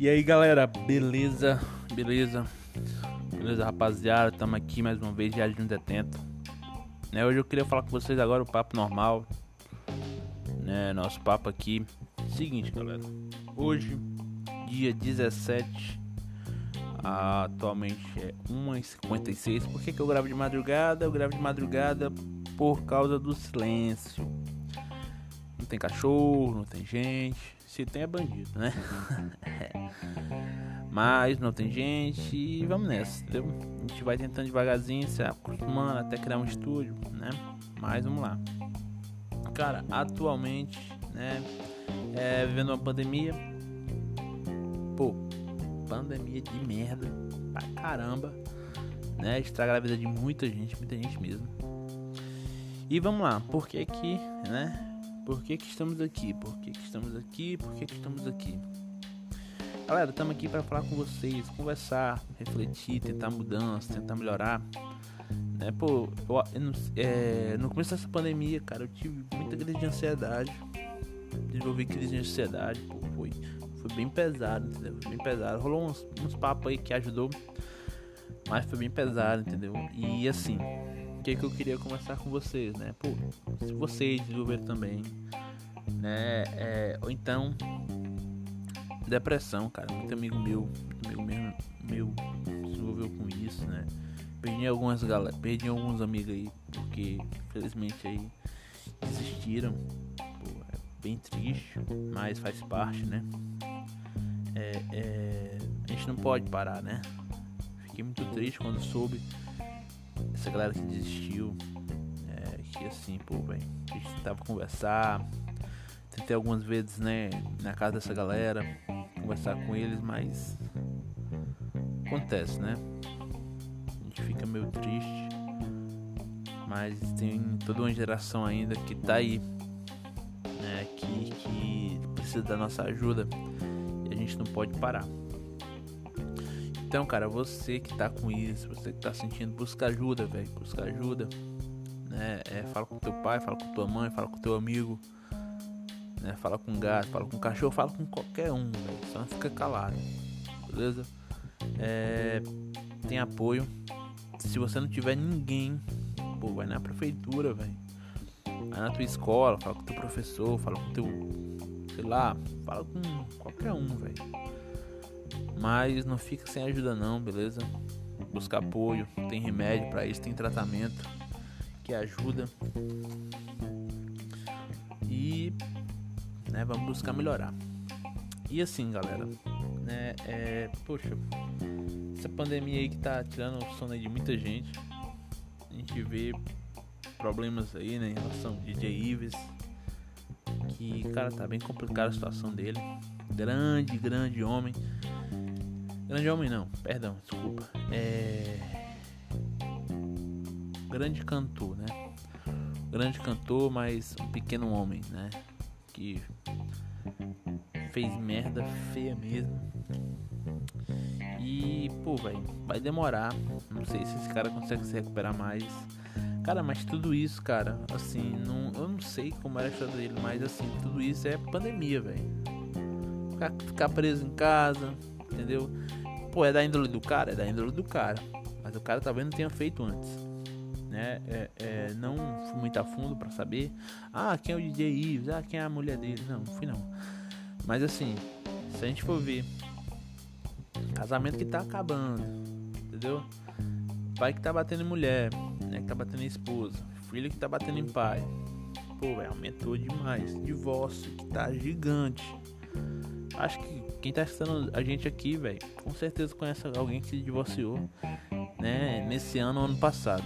E aí galera, beleza? Beleza? Beleza rapaziada, estamos aqui mais uma vez Diário de um Detento. Né, Hoje eu queria falar com vocês agora o papo normal. Né, Nosso papo aqui. Seguinte galera. Hoje, dia 17 Atualmente é 1h56 Por que, que eu gravo de madrugada? Eu gravo de madrugada por causa do silêncio. Não tem cachorro, não tem gente se tem é bandido, né? Mas não tem gente e vamos nessa, entendeu? A gente vai tentando devagarzinho, se acostumando até criar um estúdio, né? Mas vamos lá. Cara, atualmente, né? É, vivendo uma pandemia. Pô, pandemia de merda pra caramba, né? Estraga a vida de muita gente, muita gente mesmo. E vamos lá, por que que, né? Por que, que estamos aqui? Por que, que estamos aqui? Por que, que estamos aqui? Galera, estamos aqui para falar com vocês, conversar, refletir, tentar mudança, tentar melhorar. Né? Pô, eu, eu, é, no começo dessa pandemia, cara, eu tive muita crise de ansiedade. Desenvolvi crise de ansiedade, pô, foi, foi bem pesado, entendeu? Foi bem pesado. Rolou uns, uns papos aí que ajudou, mas foi bem pesado, entendeu? E assim, que que eu queria conversar com vocês, né? Pô, se vocês desenvolveram também, né? É, ou então depressão, cara. Muito amigo meu, muito amigo mesmo, meu desenvolveu com isso, né? Perdi algumas galera, perdi alguns amigos aí, porque infelizmente aí desistiram. Pô, é bem triste, mas faz parte, né? É, é, a gente não pode parar, né? Fiquei muito triste quando soube essa galera que desistiu. É, que assim, pô, velho, a gente tentava conversar. Tentei algumas vezes, né, na casa dessa galera, conversar com eles, mas acontece, né? A gente fica meio triste. Mas tem toda uma geração ainda que tá aí, né, que, que precisa da nossa ajuda e a gente não pode parar. Então, cara, você que tá com isso, você que tá sentindo, busca ajuda, velho. Busca ajuda. Né? É, fala com teu pai, fala com tua mãe, fala com teu amigo. Né? Fala com gato, fala com cachorro, fala com qualquer um, velho. Só não fica calado. Beleza? É, tem apoio. Se você não tiver ninguém, pô, vai na prefeitura, velho. Vai na tua escola, fala com teu professor, fala com teu. Sei lá, fala com qualquer um, velho mas não fica sem ajuda não, beleza? Busca apoio, tem remédio para isso, tem tratamento que ajuda. E né, vamos buscar melhorar. E assim, galera, né, é, poxa, essa pandemia aí que tá tirando o sono de muita gente. A gente vê problemas aí, né, em relação ao DJ Ives, que, cara, tá bem complicada a situação dele. Grande, grande homem Grande homem não, perdão, desculpa. É. Grande cantor, né? Grande cantor, mas um pequeno homem, né? Que fez merda feia mesmo. E, pô, velho, vai demorar. Não sei se esse cara consegue se recuperar mais. Cara, mas tudo isso, cara, assim, não, eu não sei como era a história dele, mas assim, tudo isso é pandemia, velho. Ficar, ficar preso em casa, entendeu? Pô, é da índole do cara? É da índole do cara. Mas o cara talvez não tenha feito antes. Né? É, é, não fui muito a fundo para saber. Ah, quem é o DJ Ives? Ah, quem é a mulher dele? Não, fui não. Mas assim, se a gente for ver, casamento que tá acabando, entendeu? Pai que tá batendo em mulher, né? Que tá batendo em esposa, filho que tá batendo em pai. Pô, véio, aumentou demais. Divórcio que tá gigante. Acho que quem tá assistindo a gente aqui, velho, com certeza conhece alguém que se divorciou, né, nesse ano ou ano passado.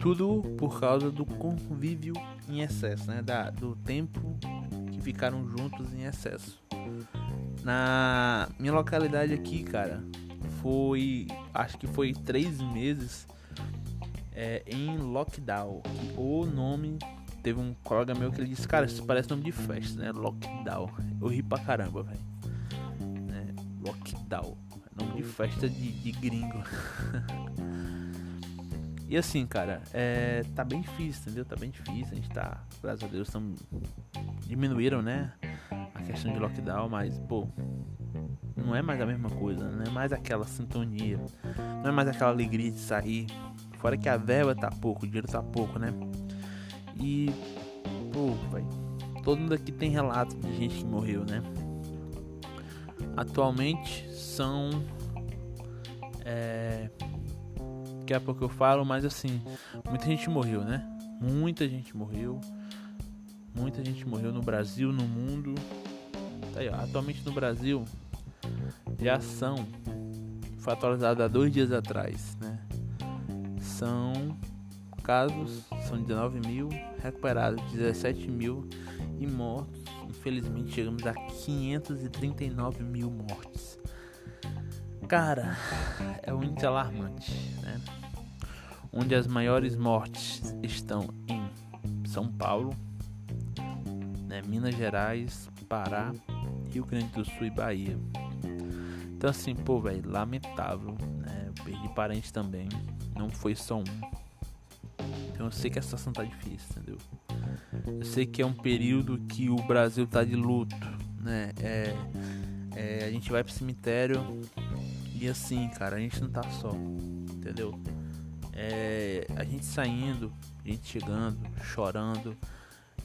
Tudo por causa do convívio em excesso, né, da, do tempo que ficaram juntos em excesso. Na minha localidade aqui, cara, foi, acho que foi três meses é, em lockdown. O nome teve um colega meu que ele disse, cara, isso parece nome de festa, né? Lockdown. Eu ri pra caramba, velho. Lockdown. Nome de festa de, de gringo. e assim, cara, é, tá bem difícil, entendeu? Tá bem difícil. A gente tá, graças a Deus, tão, diminuíram, né? A questão de lockdown, mas, pô, não é mais a mesma coisa, não é mais aquela sintonia, não é mais aquela alegria de sair. Fora que a verba tá pouco, o dinheiro tá pouco, né? E, pô, vai. Todo mundo aqui tem relatos de gente que morreu, né? Atualmente são. É, daqui a pouco eu falo, mas assim, muita gente morreu, né? Muita gente morreu. Muita gente morreu no Brasil, no mundo. Tá aí, atualmente no Brasil já são, foi atualizado há dois dias atrás, né? São casos, são 19 mil, recuperados 17 mil e mortos. Infelizmente chegamos a 539 mil mortes. Cara, é muito alarmante, né? Onde as maiores mortes estão em São Paulo, né? Minas Gerais, Pará, Rio Grande do Sul e Bahia. Então assim, pô, velho, lamentável, né? Eu perdi parentes também, não foi só um. Então eu sei que a situação tá difícil, entendeu? Eu sei que é um período que o Brasil tá de luto, né? É, é, a gente vai pro cemitério e assim, cara, a gente não tá só, entendeu? É, a gente saindo, a gente chegando, chorando.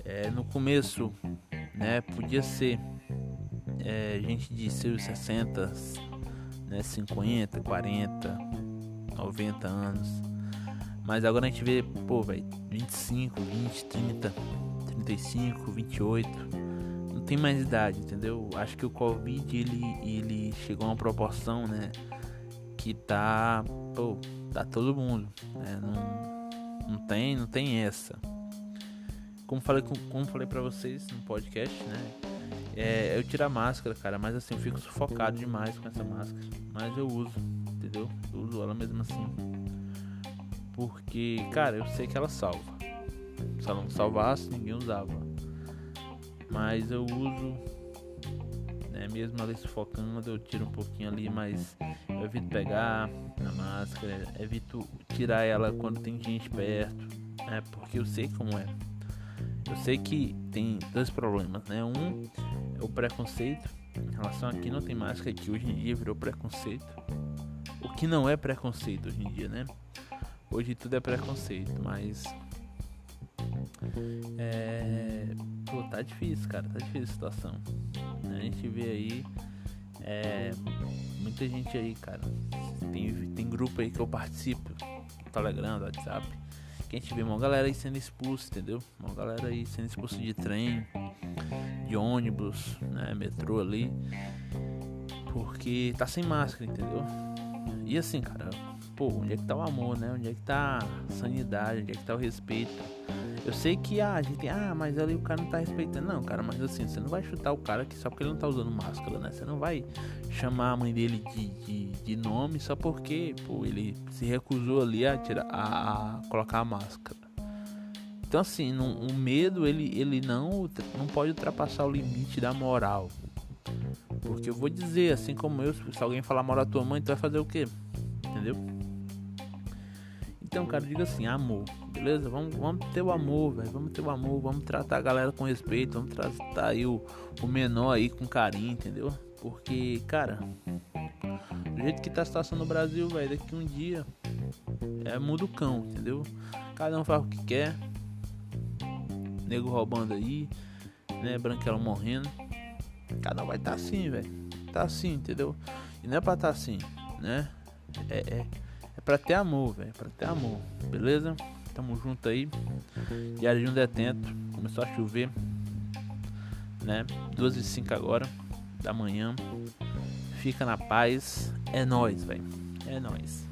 É, no começo, né, podia ser é, gente de seus 60, né, 50, 40, 90 anos. Mas agora a gente vê, pô, velho, 25, 20, 30, 35, 28. Não tem mais idade, entendeu? Acho que o Covid ele, ele chegou a uma proporção, né? Que tá, pô, tá todo mundo, né? Não, não tem, não tem essa. Como falei, como falei para vocês no podcast, né? É, eu tiro a máscara, cara, mas assim, eu fico sufocado demais com essa máscara. Mas eu uso, entendeu? Eu uso ela mesmo assim. Porque, cara, eu sei que ela salva. Se ela não salvasse, ninguém usava. Mas eu uso, né, mesmo ali sufocando, eu tiro um pouquinho ali, mas eu evito pegar na máscara, evito tirar ela quando tem gente perto, né, porque eu sei como é. Eu sei que tem dois problemas, né? Um é o preconceito em relação a quem não tem máscara, que hoje em dia virou preconceito. O que não é preconceito hoje em dia, né? Hoje tudo é preconceito, mas. É. Pô, tá difícil, cara. Tá difícil a situação. A gente vê aí. É, muita gente aí, cara. Tem, tem grupo aí que eu participo. Telegram, WhatsApp. Que a gente vê uma galera aí sendo expulsa, entendeu? Uma galera aí sendo expulsa de trem, de ônibus, né? Metrô ali. Porque tá sem máscara, entendeu? E assim, cara, pô, onde é que tá o amor, né? Onde é que tá a sanidade, onde é que tá o respeito? Eu sei que ah, a gente, ah, mas ali o cara não tá respeitando. Não, cara, mas assim, você não vai chutar o cara que só porque ele não tá usando máscara, né? Você não vai chamar a mãe dele de, de, de nome só porque, pô, ele se recusou ali a, tirar, a, a colocar a máscara. Então assim, o medo ele, ele não, não pode ultrapassar o limite da moral. Porque eu vou dizer, assim como eu, se alguém falar mal da tua mãe, tu vai fazer o quê? Entendeu? Então, cara, diga assim, amor, beleza? Vamos, vamos ter o amor, velho. Vamos ter o amor, vamos tratar a galera com respeito, vamos tratar aí o, o menor aí com carinho, entendeu? Porque, cara, do jeito que tá a situação no Brasil, velho, daqui um dia é muda o cão, entendeu? Cada um faz o que quer. Nego roubando aí, né? Branquela morrendo. Cada um vai tá assim, velho. Tá assim, entendeu? E não é pra tá assim, né? É é pra ter amor, velho. Pra ter amor. Beleza? Tamo junto aí. Diário de um detento. Começou a chover. Né? 2 e 5 agora. Da manhã. Fica na paz. É nóis, velho. É nóis.